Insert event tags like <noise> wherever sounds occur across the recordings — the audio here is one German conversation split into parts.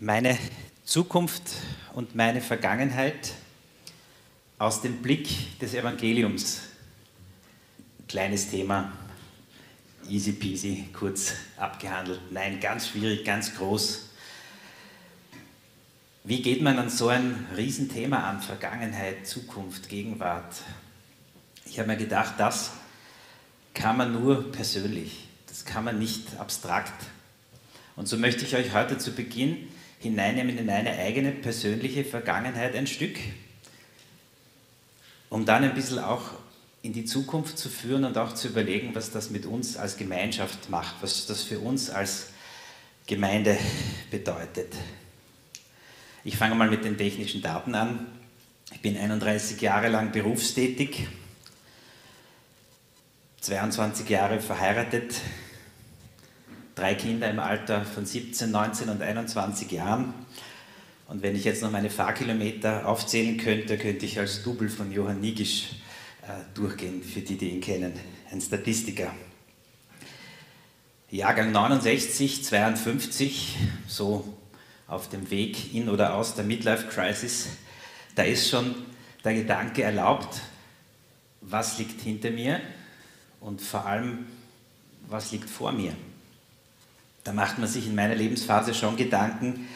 meine Zukunft und meine Vergangenheit aus dem Blick des Evangeliums. Kleines Thema, easy peasy, kurz abgehandelt. Nein, ganz schwierig, ganz groß. Wie geht man an so ein Riesenthema an? Vergangenheit, Zukunft, Gegenwart. Ich habe mir gedacht, das kann man nur persönlich, das kann man nicht abstrakt. Und so möchte ich euch heute zu Beginn hineinnehmen in eine eigene persönliche Vergangenheit ein Stück, um dann ein bisschen auch in die Zukunft zu führen und auch zu überlegen, was das mit uns als Gemeinschaft macht, was das für uns als Gemeinde bedeutet. Ich fange mal mit den technischen Daten an. Ich bin 31 Jahre lang berufstätig, 22 Jahre verheiratet, drei Kinder im Alter von 17, 19 und 21 Jahren. Und wenn ich jetzt noch meine Fahrkilometer aufzählen könnte, könnte ich als Double von Johann Nigisch äh, durchgehen, für die, die ihn kennen, ein Statistiker. Jahrgang 69, 52, so auf dem Weg in oder aus der Midlife Crisis, da ist schon der Gedanke erlaubt, was liegt hinter mir und vor allem, was liegt vor mir. Da macht man sich in meiner Lebensphase schon Gedanken,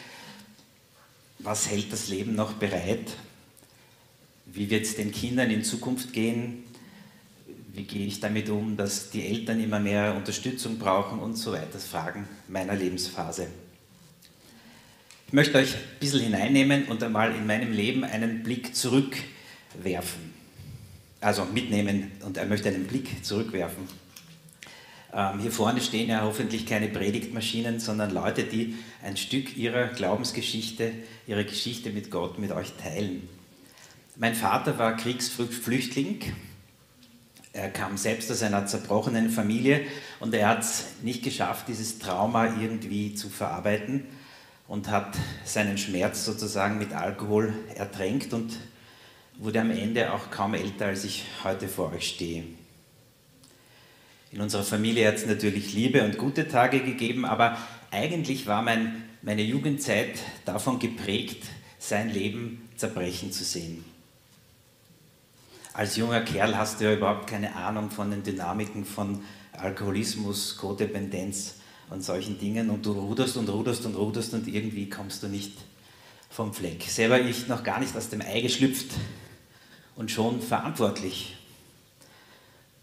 was hält das Leben noch bereit? Wie wird es den Kindern in Zukunft gehen? Wie gehe ich damit um, dass die Eltern immer mehr Unterstützung brauchen und so weiter? Fragen meiner Lebensphase. Ich möchte euch ein bisschen hineinnehmen und einmal in meinem Leben einen Blick zurückwerfen. Also mitnehmen und er möchte einen Blick zurückwerfen. Ähm, hier vorne stehen ja hoffentlich keine Predigtmaschinen, sondern Leute, die ein Stück ihrer Glaubensgeschichte, ihre Geschichte mit Gott mit euch teilen. Mein Vater war Kriegsflüchtling. Er kam selbst aus einer zerbrochenen Familie und er hat es nicht geschafft, dieses Trauma irgendwie zu verarbeiten und hat seinen Schmerz sozusagen mit Alkohol ertränkt und wurde am Ende auch kaum älter, als ich heute vor euch stehe. In unserer Familie hat es natürlich Liebe und gute Tage gegeben, aber eigentlich war mein, meine Jugendzeit davon geprägt, sein Leben zerbrechen zu sehen. Als junger Kerl hast du ja überhaupt keine Ahnung von den Dynamiken von Alkoholismus, Codependenz und solchen Dingen und du ruderst und ruderst und ruderst und irgendwie kommst du nicht vom Fleck. Selber ich noch gar nicht aus dem Ei geschlüpft und schon verantwortlich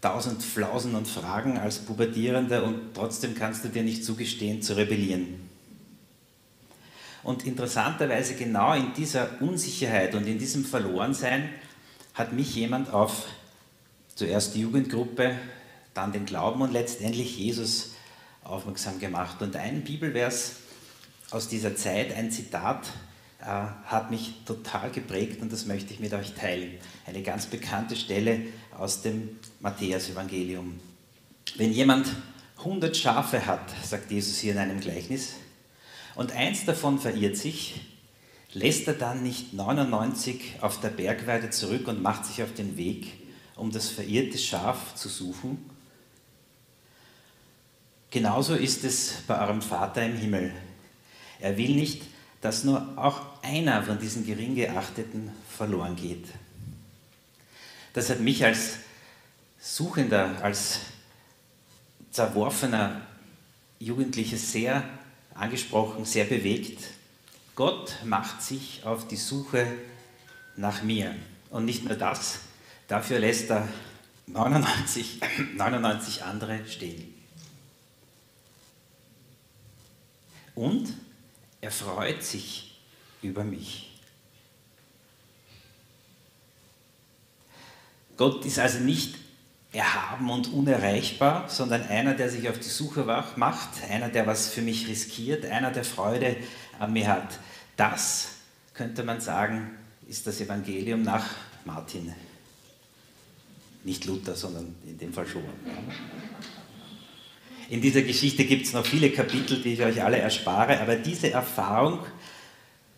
tausend Flausen und Fragen als Pubertierender und trotzdem kannst du dir nicht zugestehen zu rebellieren. Und interessanterweise genau in dieser Unsicherheit und in diesem Verlorensein hat mich jemand auf zuerst die Jugendgruppe, dann den Glauben und letztendlich Jesus aufmerksam gemacht. Und ein Bibelvers aus dieser Zeit, ein Zitat, hat mich total geprägt und das möchte ich mit euch teilen. Eine ganz bekannte Stelle aus dem Matthäus-Evangelium. Wenn jemand 100 Schafe hat, sagt Jesus hier in einem Gleichnis, und eins davon verirrt sich, lässt er dann nicht 99 auf der Bergweide zurück und macht sich auf den Weg, um das verirrte Schaf zu suchen? Genauso ist es bei eurem Vater im Himmel. Er will nicht, dass nur auch einer von diesen gering geachteten verloren geht. Das hat mich als Suchender, als zerworfener Jugendlicher sehr angesprochen, sehr bewegt. Gott macht sich auf die Suche nach mir. Und nicht nur das, dafür lässt er 99, 99 <clears throat> andere stehen. Und er freut sich über mich. Gott ist also nicht erhaben und unerreichbar, sondern einer, der sich auf die Suche macht, einer, der was für mich riskiert, einer, der Freude an mir hat. Das, könnte man sagen, ist das Evangelium nach Martin. Nicht Luther, sondern in dem Fall schon. In dieser Geschichte gibt es noch viele Kapitel, die ich euch alle erspare, aber diese Erfahrung,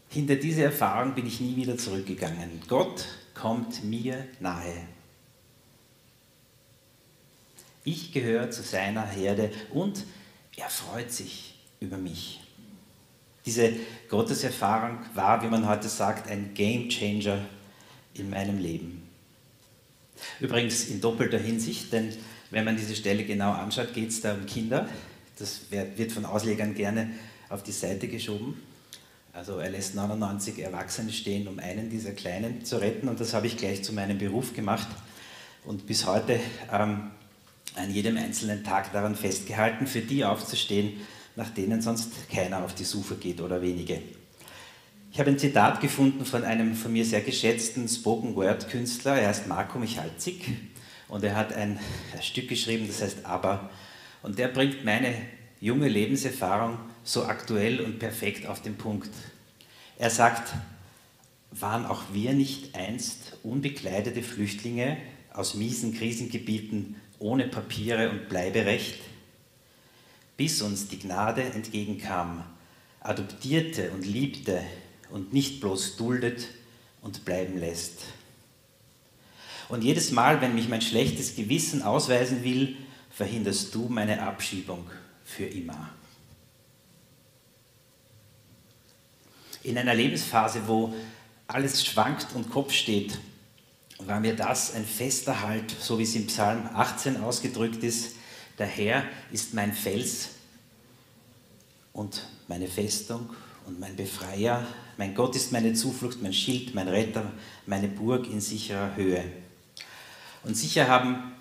hinter diese Erfahrung bin ich nie wieder zurückgegangen. Gott kommt mir nahe. Ich gehöre zu seiner Herde und er freut sich über mich. Diese Gotteserfahrung war, wie man heute sagt, ein Game Changer in meinem Leben. Übrigens in doppelter Hinsicht, denn wenn man diese Stelle genau anschaut, geht es da um Kinder. Das wird von Auslegern gerne auf die Seite geschoben. Also er lässt 99 Erwachsene stehen, um einen dieser Kleinen zu retten. Und das habe ich gleich zu meinem Beruf gemacht und bis heute ähm, an jedem einzelnen Tag daran festgehalten, für die aufzustehen, nach denen sonst keiner auf die Suche geht oder wenige. Ich habe ein Zitat gefunden von einem von mir sehr geschätzten Spoken-Word-Künstler, er heißt Marco Michalzik und er hat ein Stück geschrieben, das heißt Aber. Und der bringt meine junge Lebenserfahrung so aktuell und perfekt auf den Punkt. Er sagt, waren auch wir nicht einst unbekleidete Flüchtlinge aus miesen Krisengebieten ohne Papiere und Bleiberecht? Bis uns die Gnade entgegenkam, adoptierte und liebte und nicht bloß duldet und bleiben lässt. Und jedes Mal, wenn mich mein schlechtes Gewissen ausweisen will, verhinderst du meine Abschiebung für immer. In einer Lebensphase, wo alles schwankt und Kopf steht, war mir das ein fester Halt, so wie es im Psalm 18 ausgedrückt ist. Der Herr ist mein Fels und meine Festung und mein Befreier. Mein Gott ist meine Zuflucht, mein Schild, mein Retter, meine Burg in sicherer Höhe. Und sicher haben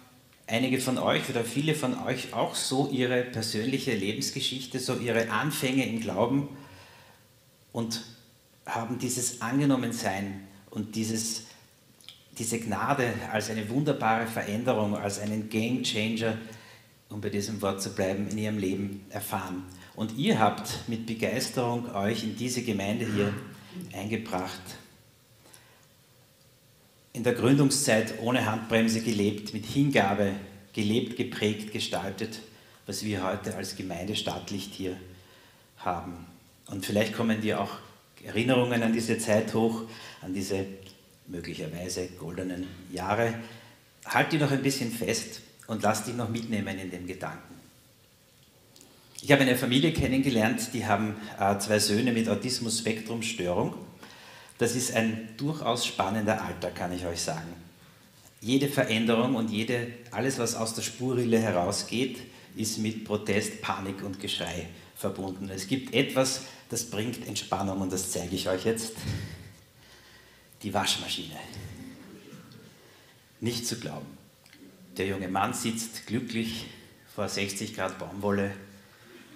einige von euch oder viele von euch auch so ihre persönliche Lebensgeschichte, so ihre Anfänge im Glauben und haben dieses Angenommensein und dieses, diese Gnade als eine wunderbare Veränderung, als einen Game Changer, um bei diesem Wort zu bleiben, in ihrem Leben erfahren. Und ihr habt mit Begeisterung euch in diese Gemeinde hier eingebracht in der Gründungszeit ohne Handbremse gelebt, mit Hingabe gelebt, geprägt, gestaltet, was wir heute als Gemeinde Stadtlicht hier haben. Und vielleicht kommen dir auch Erinnerungen an diese Zeit hoch, an diese möglicherweise goldenen Jahre. Halt die noch ein bisschen fest und lass dich noch mitnehmen in dem Gedanken. Ich habe eine Familie kennengelernt, die haben äh, zwei Söhne mit Autismus-Spektrum-Störung. Das ist ein durchaus spannender Alter, kann ich euch sagen. Jede Veränderung und jede, alles, was aus der Spurrille herausgeht, ist mit Protest, Panik und Geschrei verbunden. Es gibt etwas, das bringt Entspannung und das zeige ich euch jetzt. Die Waschmaschine. Nicht zu glauben. Der junge Mann sitzt glücklich vor 60 Grad Baumwolle,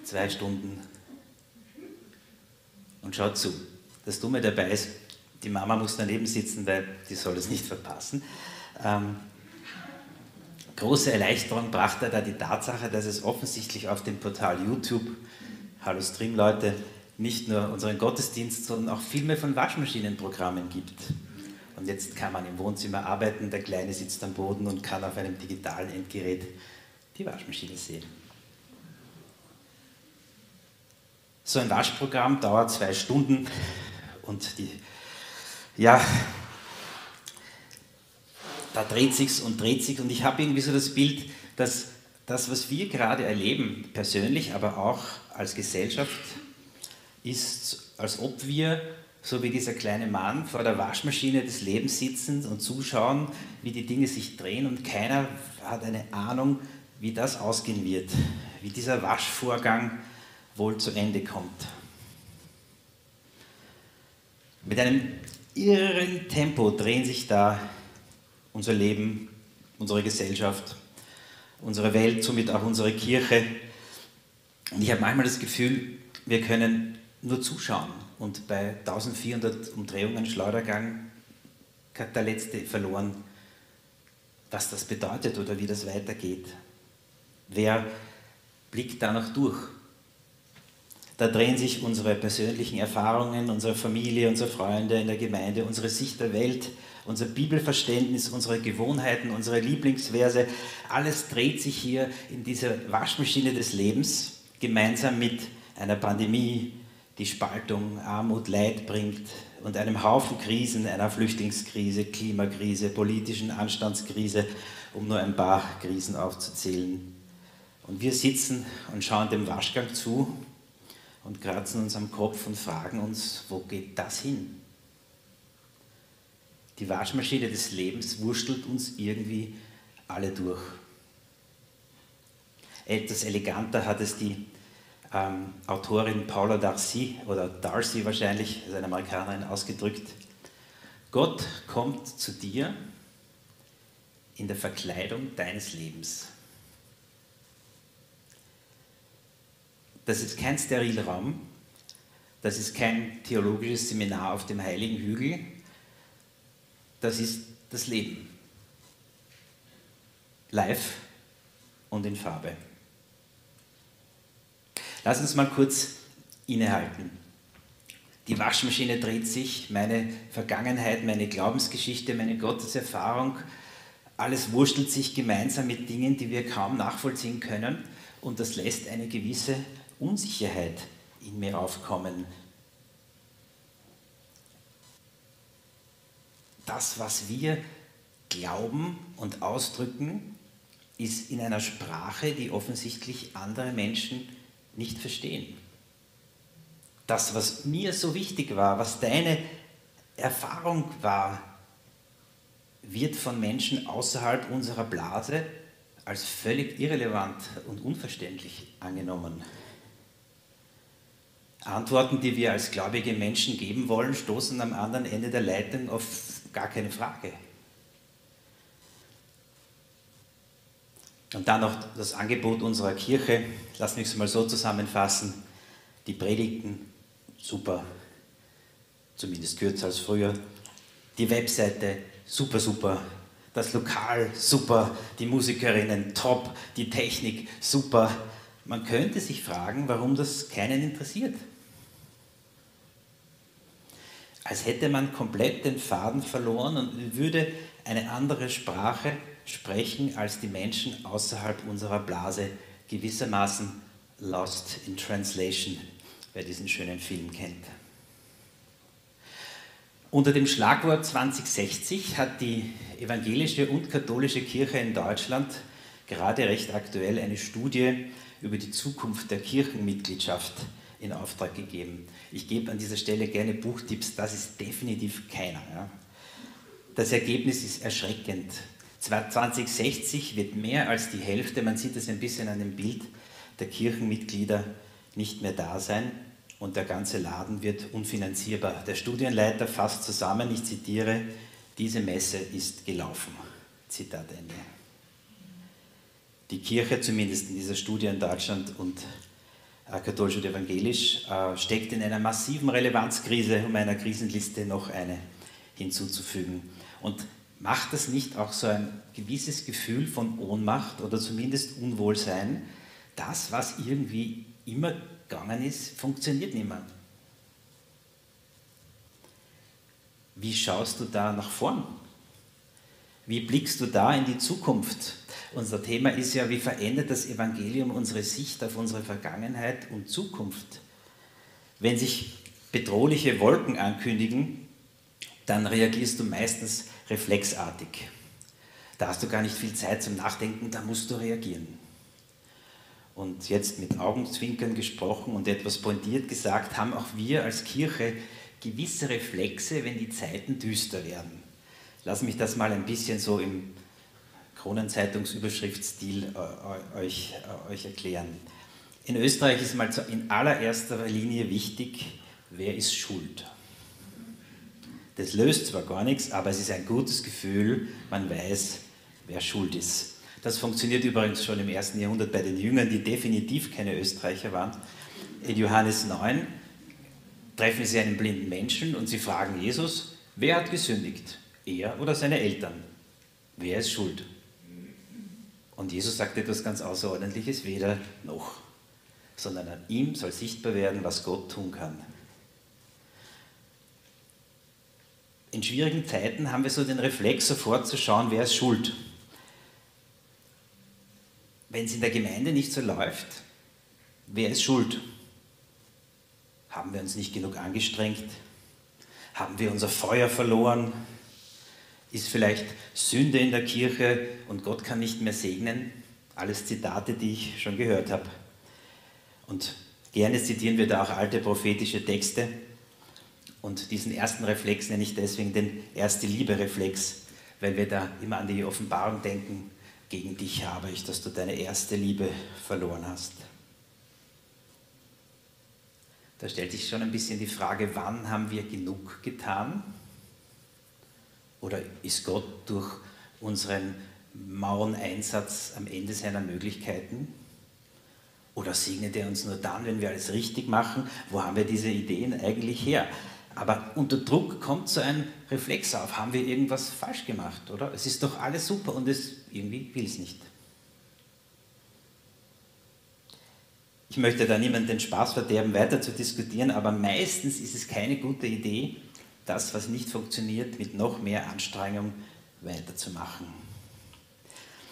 zwei Stunden und schaut zu. Das Dumme dabei ist, die Mama muss daneben sitzen, weil die soll es nicht verpassen. Ähm, große Erleichterung brachte da die Tatsache, dass es offensichtlich auf dem Portal YouTube, hallo Streamleute, nicht nur unseren Gottesdienst, sondern auch Filme von Waschmaschinenprogrammen gibt. Und jetzt kann man im Wohnzimmer arbeiten, der Kleine sitzt am Boden und kann auf einem digitalen Endgerät die Waschmaschine sehen. So ein Waschprogramm dauert zwei Stunden und die ja, da dreht sich's und dreht sich und ich habe irgendwie so das Bild, dass das, was wir gerade erleben, persönlich, aber auch als Gesellschaft, ist, als ob wir, so wie dieser kleine Mann, vor der Waschmaschine des Lebens sitzen und zuschauen, wie die Dinge sich drehen und keiner hat eine Ahnung, wie das ausgehen wird, wie dieser Waschvorgang wohl zu Ende kommt. Mit einem irren Tempo drehen sich da unser Leben, unsere Gesellschaft, unsere Welt, somit auch unsere Kirche. Und ich habe manchmal das Gefühl, wir können nur zuschauen und bei 1400 Umdrehungen Schleudergang hat der letzte verloren, was das bedeutet oder wie das weitergeht. Wer blickt da noch durch? Da drehen sich unsere persönlichen Erfahrungen, unsere Familie, unsere Freunde in der Gemeinde, unsere Sicht der Welt, unser Bibelverständnis, unsere Gewohnheiten, unsere Lieblingsverse. Alles dreht sich hier in dieser Waschmaschine des Lebens gemeinsam mit einer Pandemie, die Spaltung, Armut, Leid bringt und einem Haufen Krisen, einer Flüchtlingskrise, Klimakrise, politischen Anstandskrise, um nur ein paar Krisen aufzuzählen. Und wir sitzen und schauen dem Waschgang zu und kratzen uns am Kopf und fragen uns, wo geht das hin? Die Waschmaschine des Lebens wurschtelt uns irgendwie alle durch. Etwas eleganter hat es die ähm, Autorin Paula Darcy oder Darcy wahrscheinlich, ist eine Amerikanerin, ausgedrückt. Gott kommt zu dir in der Verkleidung deines Lebens. Das ist kein Sterilraum, das ist kein theologisches Seminar auf dem heiligen Hügel, das ist das Leben. Live und in Farbe. Lass uns mal kurz innehalten. Die Waschmaschine dreht sich, meine Vergangenheit, meine Glaubensgeschichte, meine Gotteserfahrung, alles wurstelt sich gemeinsam mit Dingen, die wir kaum nachvollziehen können und das lässt eine gewisse Unsicherheit in mir aufkommen. Das, was wir glauben und ausdrücken, ist in einer Sprache, die offensichtlich andere Menschen nicht verstehen. Das, was mir so wichtig war, was deine Erfahrung war, wird von Menschen außerhalb unserer Blase als völlig irrelevant und unverständlich angenommen. Antworten, die wir als gläubige Menschen geben wollen, stoßen am anderen Ende der Leitung auf gar keine Frage. Und dann noch das Angebot unserer Kirche. Lass mich es mal so zusammenfassen. Die Predigten, super, zumindest kürzer als früher. Die Webseite, super, super. Das Lokal, super. Die Musikerinnen, top. Die Technik, super. Man könnte sich fragen, warum das keinen interessiert. Als hätte man komplett den Faden verloren und würde eine andere Sprache sprechen als die Menschen außerhalb unserer Blase, gewissermaßen lost in translation, wer diesen schönen Film kennt. Unter dem Schlagwort 2060 hat die evangelische und katholische Kirche in Deutschland gerade recht aktuell eine Studie über die Zukunft der Kirchenmitgliedschaft in Auftrag gegeben. Ich gebe an dieser Stelle gerne Buchtipps, das ist definitiv keiner. Ja. Das Ergebnis ist erschreckend. 2060 wird mehr als die Hälfte, man sieht es ein bisschen an dem Bild, der Kirchenmitglieder nicht mehr da sein und der ganze Laden wird unfinanzierbar. Der Studienleiter fasst zusammen, ich zitiere, diese Messe ist gelaufen. Zitat Ende. Die Kirche, zumindest in dieser Studie in Deutschland und katholisch und evangelisch, äh, steckt in einer massiven Relevanzkrise, um einer Krisenliste noch eine hinzuzufügen. Und macht das nicht auch so ein gewisses Gefühl von Ohnmacht oder zumindest Unwohlsein? Das, was irgendwie immer gegangen ist, funktioniert nicht mehr. Wie schaust du da nach vorn? Wie blickst du da in die Zukunft? Unser Thema ist ja, wie verändert das Evangelium unsere Sicht auf unsere Vergangenheit und Zukunft? Wenn sich bedrohliche Wolken ankündigen, dann reagierst du meistens reflexartig. Da hast du gar nicht viel Zeit zum Nachdenken, da musst du reagieren. Und jetzt mit Augenzwinkern gesprochen und etwas pointiert gesagt, haben auch wir als Kirche gewisse Reflexe, wenn die Zeiten düster werden. Lass mich das mal ein bisschen so im Kronenzeitungsüberschriftstil äh, euch, äh, euch erklären. In Österreich ist mal in allererster Linie wichtig, wer ist schuld. Das löst zwar gar nichts, aber es ist ein gutes Gefühl, man weiß, wer schuld ist. Das funktioniert übrigens schon im ersten Jahrhundert bei den Jüngern, die definitiv keine Österreicher waren. In Johannes 9 treffen sie einen blinden Menschen und sie fragen Jesus, wer hat gesündigt? Er oder seine Eltern? Wer ist schuld? Und Jesus sagt etwas ganz Außerordentliches, weder noch, sondern an ihm soll sichtbar werden, was Gott tun kann. in schwierigen Zeiten haben wir so den Reflex, sofort zu schauen, wer ist schuld. Wenn es in der Gemeinde nicht so läuft, wer ist schuld? Haben wir uns nicht genug angestrengt? Haben wir unser Feuer verloren? Ist vielleicht Sünde in der Kirche und Gott kann nicht mehr segnen? Alles Zitate, die ich schon gehört habe. Und Gerne zitieren wir da auch alte prophetische Texte. Und diesen ersten Reflex nenne ich deswegen den erste Liebe-Reflex, weil wir da immer an die Offenbarung denken, gegen dich habe ich, dass du deine erste Liebe verloren hast. Da stellt sich schon ein bisschen die Frage, wann haben wir genug getan? Oder ist Gott durch unseren mauen Einsatz am Ende seiner Möglichkeiten? Oder segnet er uns nur dann, wenn wir alles richtig machen? Wo haben wir diese Ideen eigentlich her? Aber unter Druck kommt so ein Reflex auf. Haben wir irgendwas falsch gemacht, oder? Es ist doch alles super und es irgendwie will es nicht. Ich möchte da niemanden den Spaß verderben, weiter zu diskutieren, aber meistens ist es keine gute Idee, das, was nicht funktioniert, mit noch mehr Anstrengung weiterzumachen.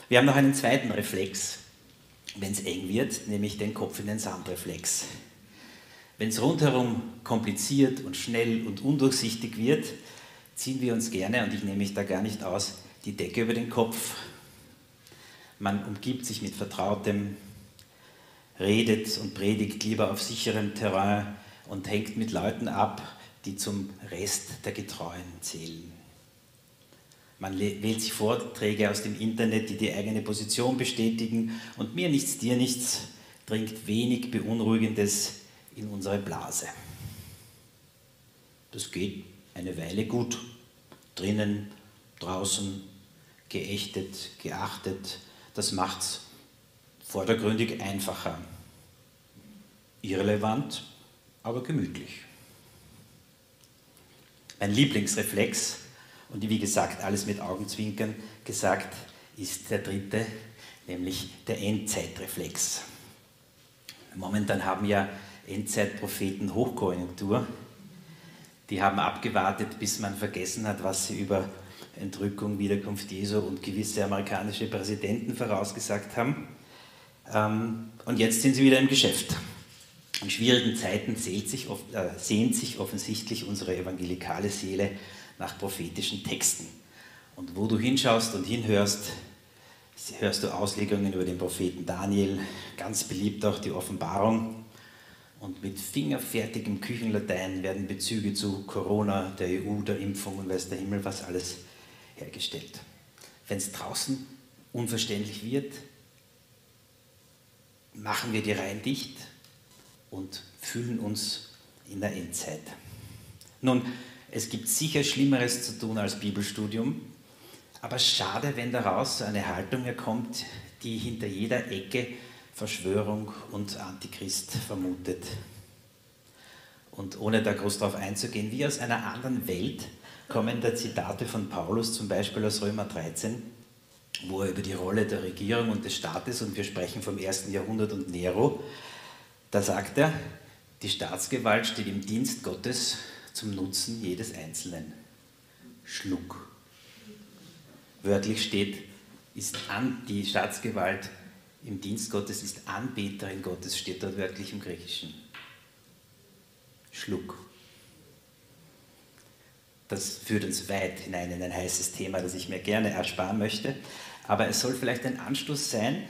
Wir haben noch einen zweiten Reflex, wenn es eng wird, nämlich den Kopf in den Sand-Reflex. Wenn es rundherum kompliziert und schnell und undurchsichtig wird, ziehen wir uns gerne, und ich nehme mich da gar nicht aus, die Decke über den Kopf. Man umgibt sich mit Vertrautem, redet und predigt lieber auf sicherem Terrain und hängt mit Leuten ab, die zum Rest der Getreuen zählen. Man wählt sich Vorträge aus dem Internet, die die eigene Position bestätigen und mir nichts, dir nichts dringt wenig Beunruhigendes in unsere Blase. Das geht eine Weile gut. Drinnen, draußen, geächtet, geachtet. Das macht es vordergründig einfacher. Irrelevant, aber gemütlich. Mein Lieblingsreflex, und wie gesagt, alles mit Augenzwinkern gesagt, ist der dritte, nämlich der Endzeitreflex. Momentan haben ja Endzeitpropheten Hochkonjunktur. Die haben abgewartet, bis man vergessen hat, was sie über Entrückung, Wiederkunft Jesu und gewisse amerikanische Präsidenten vorausgesagt haben. Ähm, und jetzt sind sie wieder im Geschäft. In schwierigen Zeiten sich, äh, sehnt sich offensichtlich unsere evangelikale Seele nach prophetischen Texten. Und wo du hinschaust und hinhörst, hörst du Auslegungen über den Propheten Daniel, ganz beliebt auch die Offenbarung. Und mit fingerfertigem Küchenlatein werden Bezüge zu Corona, der EU, der Impfung und weiß der Himmel was alles hergestellt. Wenn es draußen unverständlich wird, machen wir die Reihen dicht und fühlen uns in der Endzeit. Nun, es gibt sicher Schlimmeres zu tun als Bibelstudium, aber schade, wenn daraus eine Haltung herkommt, die hinter jeder Ecke Verschwörung und Antichrist vermutet. Und ohne da groß darauf einzugehen, wie aus einer anderen Welt kommen da Zitate von Paulus, zum Beispiel aus Römer 13, wo er über die Rolle der Regierung und des Staates, und wir sprechen vom ersten Jahrhundert und Nero, da sagt er, die Staatsgewalt steht im Dienst Gottes zum Nutzen jedes Einzelnen. Schluck. Wörtlich steht, ist an die Staatsgewalt im Dienst Gottes ist Anbeterin Gottes, steht dort wörtlich im Griechischen. Schluck. Das führt uns weit hinein in ein heißes Thema, das ich mir gerne ersparen möchte. Aber es soll vielleicht ein Anstoß sein,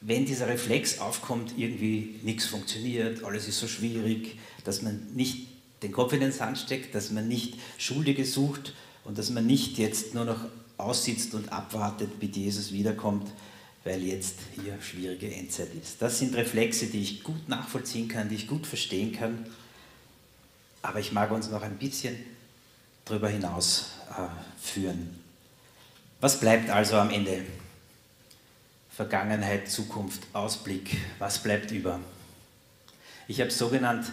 wenn dieser Reflex aufkommt, irgendwie nichts funktioniert, alles ist so schwierig, dass man nicht den Kopf in den Sand steckt, dass man nicht Schuldige sucht und dass man nicht jetzt nur noch aussitzt und abwartet, bis Jesus wiederkommt, weil jetzt hier schwierige Endzeit ist. Das sind Reflexe, die ich gut nachvollziehen kann, die ich gut verstehen kann. Aber ich mag uns noch ein bisschen darüber hinaus äh, führen. Was bleibt also am Ende? Vergangenheit, Zukunft, Ausblick, was bleibt über? Ich habe so genannt,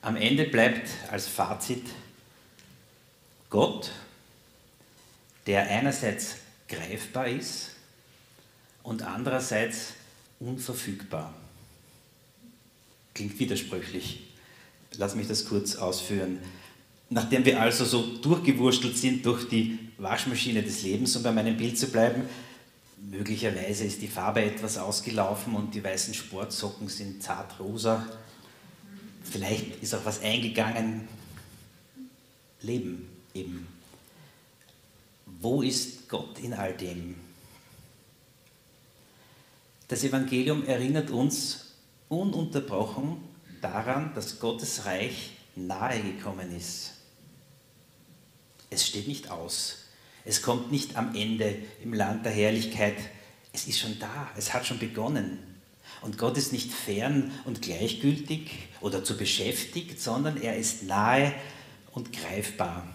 am Ende bleibt als Fazit Gott, der einerseits greifbar ist und andererseits unverfügbar. Klingt widersprüchlich. Lass mich das kurz ausführen. Nachdem wir also so durchgewurstelt sind durch die Waschmaschine des Lebens, um bei meinem Bild zu bleiben, möglicherweise ist die Farbe etwas ausgelaufen und die weißen Sportsocken sind zart rosa. Vielleicht ist auch was eingegangen. Leben eben. Wo ist Gott in all dem? Das Evangelium erinnert uns ununterbrochen daran, dass Gottes Reich nahe gekommen ist. Es steht nicht aus. Es kommt nicht am Ende im Land der Herrlichkeit. Es ist schon da. Es hat schon begonnen. Und Gott ist nicht fern und gleichgültig oder zu beschäftigt, sondern er ist nahe und greifbar.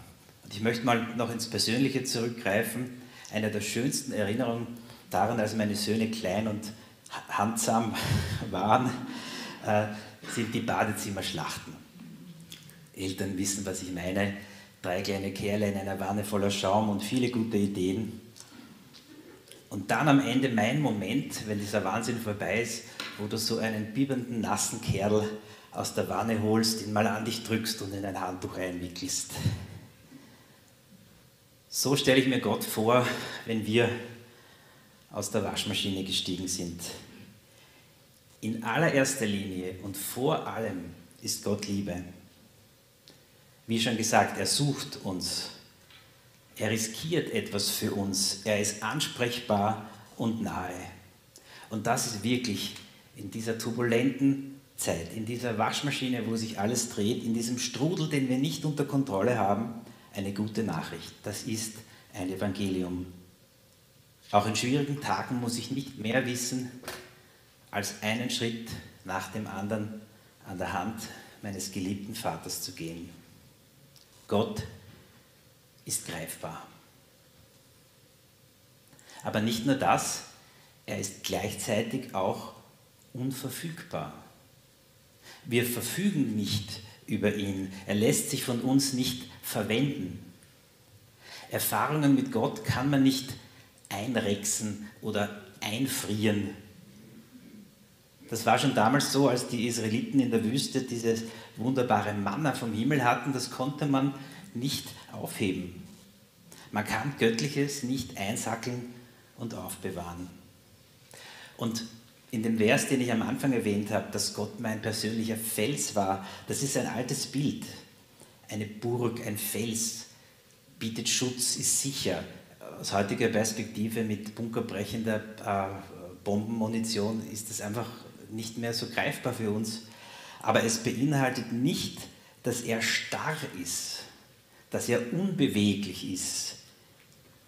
Und ich möchte mal noch ins Persönliche zurückgreifen. Eine der schönsten Erinnerungen daran, als meine Söhne klein und handsam <laughs> waren, äh, sind die Badezimmerschlachten. Eltern wissen, was ich meine. Drei kleine Kerle in einer Wanne voller Schaum und viele gute Ideen. Und dann am Ende mein Moment, wenn dieser Wahnsinn vorbei ist, wo du so einen bibbernden, nassen Kerl aus der Wanne holst, ihn mal an dich drückst und in ein Handtuch einwickelst. So stelle ich mir Gott vor, wenn wir aus der Waschmaschine gestiegen sind. In allererster Linie und vor allem ist Gott Liebe. Wie schon gesagt, er sucht uns. Er riskiert etwas für uns. Er ist ansprechbar und nahe. Und das ist wirklich in dieser turbulenten Zeit, in dieser Waschmaschine, wo sich alles dreht, in diesem Strudel, den wir nicht unter Kontrolle haben, eine gute Nachricht. Das ist ein Evangelium. Auch in schwierigen Tagen muss ich nicht mehr wissen, als einen Schritt nach dem anderen an der Hand meines geliebten Vaters zu gehen. Gott ist greifbar. Aber nicht nur das, er ist gleichzeitig auch unverfügbar. Wir verfügen nicht über ihn. Er lässt sich von uns nicht verwenden. Erfahrungen mit Gott kann man nicht einrechsen oder einfrieren. Das war schon damals so, als die Israeliten in der Wüste dieses wunderbare Manna vom Himmel hatten, das konnte man nicht aufheben. Man kann Göttliches nicht einsackeln und aufbewahren. Und in dem Vers, den ich am Anfang erwähnt habe, dass Gott mein persönlicher Fels war, das ist ein altes Bild. Eine Burg, ein Fels bietet Schutz, ist sicher. Aus heutiger Perspektive mit bunkerbrechender äh, Bombenmunition ist das einfach nicht mehr so greifbar für uns. Aber es beinhaltet nicht, dass er starr ist, dass er unbeweglich ist.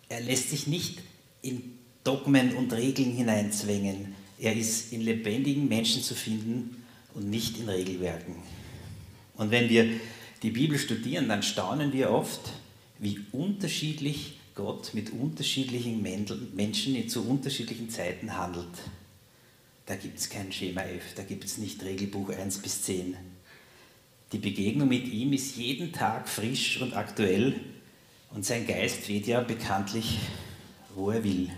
Er lässt sich nicht in Dogmen und Regeln hineinzwängen. Er ist in lebendigen Menschen zu finden und nicht in Regelwerken. Und wenn wir die Bibel studieren, dann staunen wir oft, wie unterschiedlich Gott mit unterschiedlichen Menschen zu unterschiedlichen Zeiten handelt. Da gibt es kein Schema F, da gibt es nicht Regelbuch 1 bis 10. Die Begegnung mit ihm ist jeden Tag frisch und aktuell und sein Geist weht ja bekanntlich, wo er will.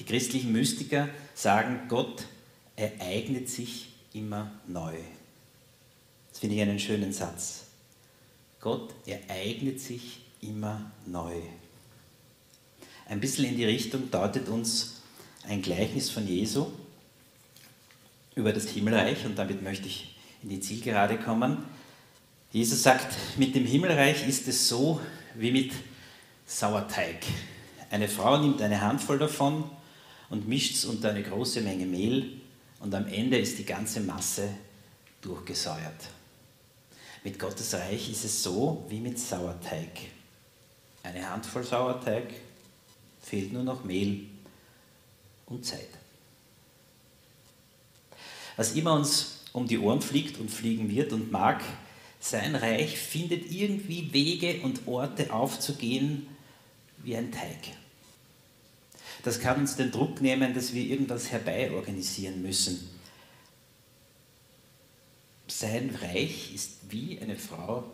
Die christlichen Mystiker sagen, Gott ereignet sich immer neu. Das finde ich einen schönen Satz. Gott ereignet sich immer neu. Ein bisschen in die Richtung deutet uns ein Gleichnis von Jesu über das Himmelreich und damit möchte ich in die Zielgerade kommen. Jesus sagt, mit dem Himmelreich ist es so wie mit Sauerteig. Eine Frau nimmt eine Handvoll davon und mischt es unter eine große Menge Mehl und am Ende ist die ganze Masse durchgesäuert. Mit Gottes Reich ist es so wie mit Sauerteig. Eine Handvoll Sauerteig, fehlt nur noch Mehl und Zeit. Was immer uns um die Ohren fliegt und fliegen wird und mag, sein Reich findet irgendwie Wege und Orte aufzugehen wie ein Teig. Das kann uns den Druck nehmen, dass wir irgendwas herbeiorganisieren müssen. Sein Reich ist wie eine Frau,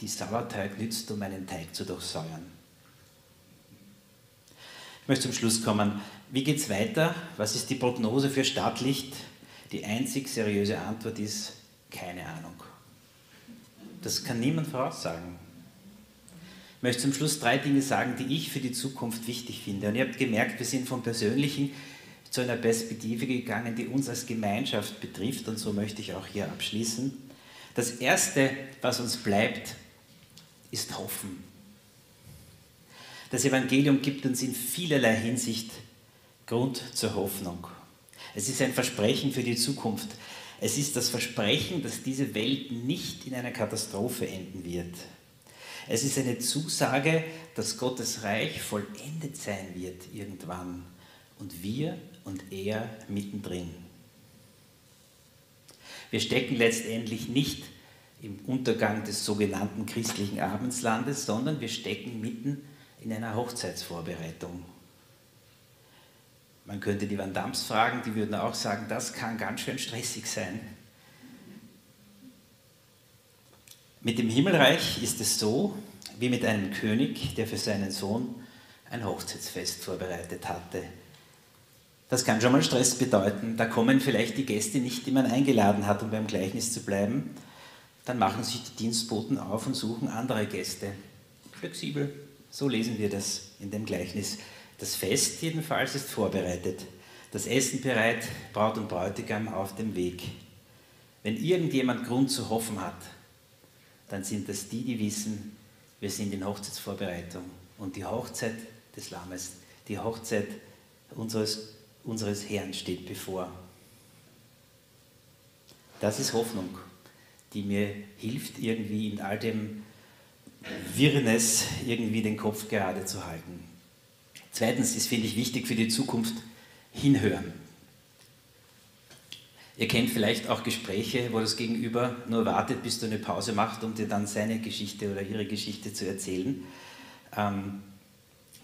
die Sauerteig nützt, um einen Teig zu durchsäuern. Ich möchte zum Schluss kommen. Wie geht es weiter? Was ist die Prognose für Stadtlicht? Die einzig seriöse Antwort ist keine Ahnung. Das kann niemand voraussagen. Ich möchte zum Schluss drei Dinge sagen, die ich für die Zukunft wichtig finde. Und ihr habt gemerkt, wir sind vom Persönlichen zu einer Perspektive gegangen, die uns als Gemeinschaft betrifft. Und so möchte ich auch hier abschließen. Das Erste, was uns bleibt, ist Hoffen. Das Evangelium gibt uns in vielerlei Hinsicht Grund zur Hoffnung. Es ist ein Versprechen für die Zukunft. Es ist das Versprechen, dass diese Welt nicht in einer Katastrophe enden wird. Es ist eine Zusage, dass Gottes Reich vollendet sein wird irgendwann und wir und er mittendrin. Wir stecken letztendlich nicht im Untergang des sogenannten christlichen Abendslandes, sondern wir stecken mitten in einer Hochzeitsvorbereitung. Man könnte die Van Dams fragen, die würden auch sagen, das kann ganz schön stressig sein. Mit dem Himmelreich ist es so, wie mit einem König, der für seinen Sohn ein Hochzeitsfest vorbereitet hatte. Das kann schon mal Stress bedeuten. Da kommen vielleicht die Gäste nicht, die man eingeladen hat, um beim Gleichnis zu bleiben. Dann machen sich die Dienstboten auf und suchen andere Gäste. Flexibel, so lesen wir das in dem Gleichnis. Das Fest jedenfalls ist vorbereitet. Das Essen bereit, Braut und Bräutigam auf dem Weg. Wenn irgendjemand Grund zu hoffen hat, dann sind das die, die wissen, wir sind in Hochzeitsvorbereitung. Und die Hochzeit des Lammes, die Hochzeit unseres, unseres Herrn steht bevor. Das ist Hoffnung, die mir hilft, irgendwie in all dem Wirrnis irgendwie den Kopf gerade zu halten. Zweitens ist, finde ich, wichtig für die Zukunft hinhören. Ihr kennt vielleicht auch Gespräche, wo das Gegenüber nur wartet, bis du eine Pause machst, um dir dann seine Geschichte oder ihre Geschichte zu erzählen. Ähm,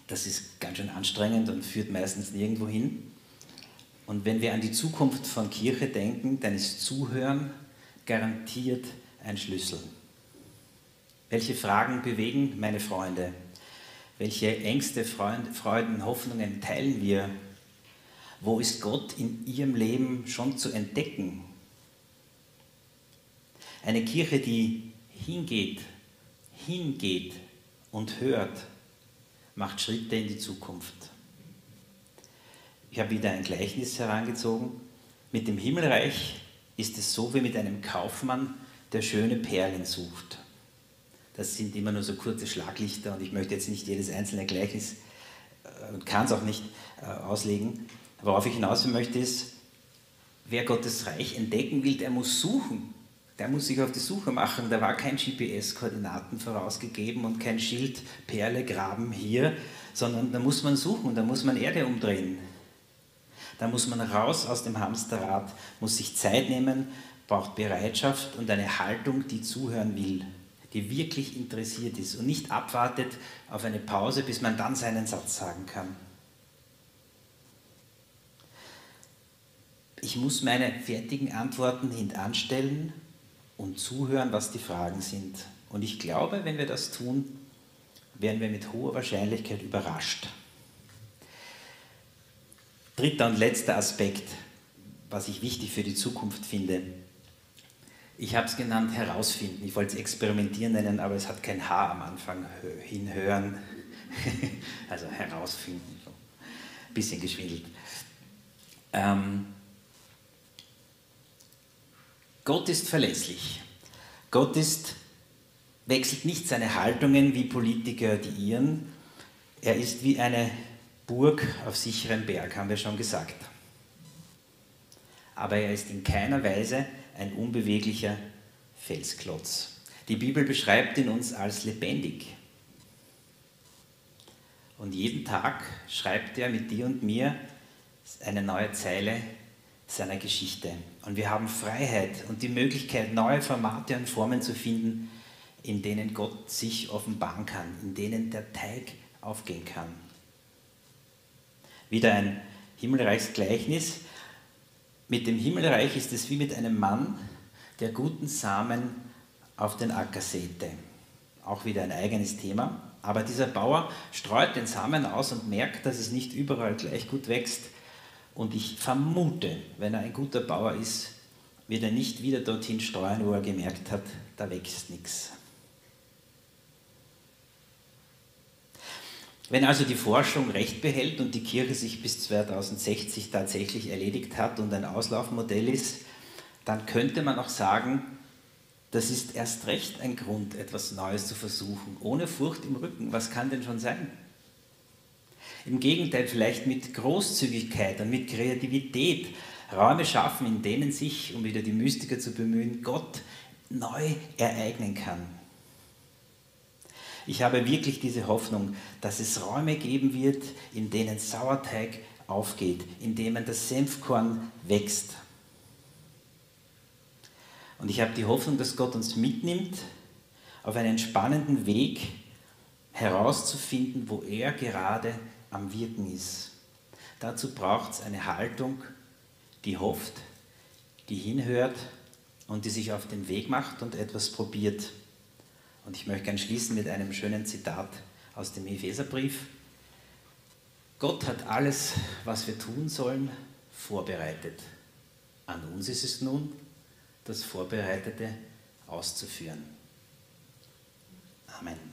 das ist ganz schön anstrengend und führt meistens nirgendwo hin. Und wenn wir an die Zukunft von Kirche denken, dann ist Zuhören garantiert ein Schlüssel. Welche Fragen bewegen meine Freunde? Welche Ängste, Freuden, Hoffnungen teilen wir? Wo ist Gott in ihrem Leben schon zu entdecken? Eine Kirche, die hingeht, hingeht und hört, macht Schritte in die Zukunft. Ich habe wieder ein Gleichnis herangezogen. Mit dem Himmelreich ist es so wie mit einem Kaufmann, der schöne Perlen sucht. Das sind immer nur so kurze Schlaglichter und ich möchte jetzt nicht jedes einzelne Gleichnis äh, und kann es auch nicht äh, auslegen. Worauf ich hinaus möchte ist, wer Gottes Reich entdecken will, der muss suchen. Der muss sich auf die Suche machen. Da war kein GPS-Koordinaten vorausgegeben und kein Schild Perle graben hier, sondern da muss man suchen, da muss man Erde umdrehen. Da muss man raus aus dem Hamsterrad, muss sich Zeit nehmen, braucht Bereitschaft und eine Haltung, die zuhören will die wirklich interessiert ist und nicht abwartet auf eine Pause, bis man dann seinen Satz sagen kann. Ich muss meine fertigen Antworten hintanstellen und zuhören, was die Fragen sind. Und ich glaube, wenn wir das tun, werden wir mit hoher Wahrscheinlichkeit überrascht. Dritter und letzter Aspekt, was ich wichtig für die Zukunft finde, ich habe es genannt herausfinden. Ich wollte es experimentieren nennen, aber es hat kein H am Anfang. Hinhören, <laughs> also herausfinden. Ein bisschen geschwindelt. Ähm, Gott ist verlässlich. Gott ist, wechselt nicht seine Haltungen wie Politiker die ihren. Er ist wie eine Burg auf sicherem Berg, haben wir schon gesagt. Aber er ist in keiner Weise ein unbeweglicher Felsklotz. Die Bibel beschreibt ihn uns als lebendig. Und jeden Tag schreibt er mit dir und mir eine neue Zeile seiner Geschichte. Und wir haben Freiheit und die Möglichkeit, neue Formate und Formen zu finden, in denen Gott sich offenbaren kann, in denen der Teig aufgehen kann. Wieder ein Himmelreichsgleichnis. Mit dem Himmelreich ist es wie mit einem Mann, der guten Samen auf den Acker säte. Auch wieder ein eigenes Thema. Aber dieser Bauer streut den Samen aus und merkt, dass es nicht überall gleich gut wächst. Und ich vermute, wenn er ein guter Bauer ist, wird er nicht wieder dorthin streuen, wo er gemerkt hat, da wächst nichts. Wenn also die Forschung recht behält und die Kirche sich bis 2060 tatsächlich erledigt hat und ein Auslaufmodell ist, dann könnte man auch sagen, das ist erst recht ein Grund, etwas Neues zu versuchen, ohne Furcht im Rücken. Was kann denn schon sein? Im Gegenteil, vielleicht mit Großzügigkeit und mit Kreativität Räume schaffen, in denen sich, um wieder die Mystiker zu bemühen, Gott neu ereignen kann. Ich habe wirklich diese Hoffnung, dass es Räume geben wird, in denen Sauerteig aufgeht, in denen das Senfkorn wächst. Und ich habe die Hoffnung, dass Gott uns mitnimmt auf einen spannenden Weg herauszufinden, wo er gerade am Wirken ist. Dazu braucht es eine Haltung, die hofft, die hinhört und die sich auf den Weg macht und etwas probiert. Und ich möchte gerne schließen mit einem schönen Zitat aus dem Epheserbrief. Gott hat alles, was wir tun sollen, vorbereitet. An uns ist es nun, das Vorbereitete auszuführen. Amen.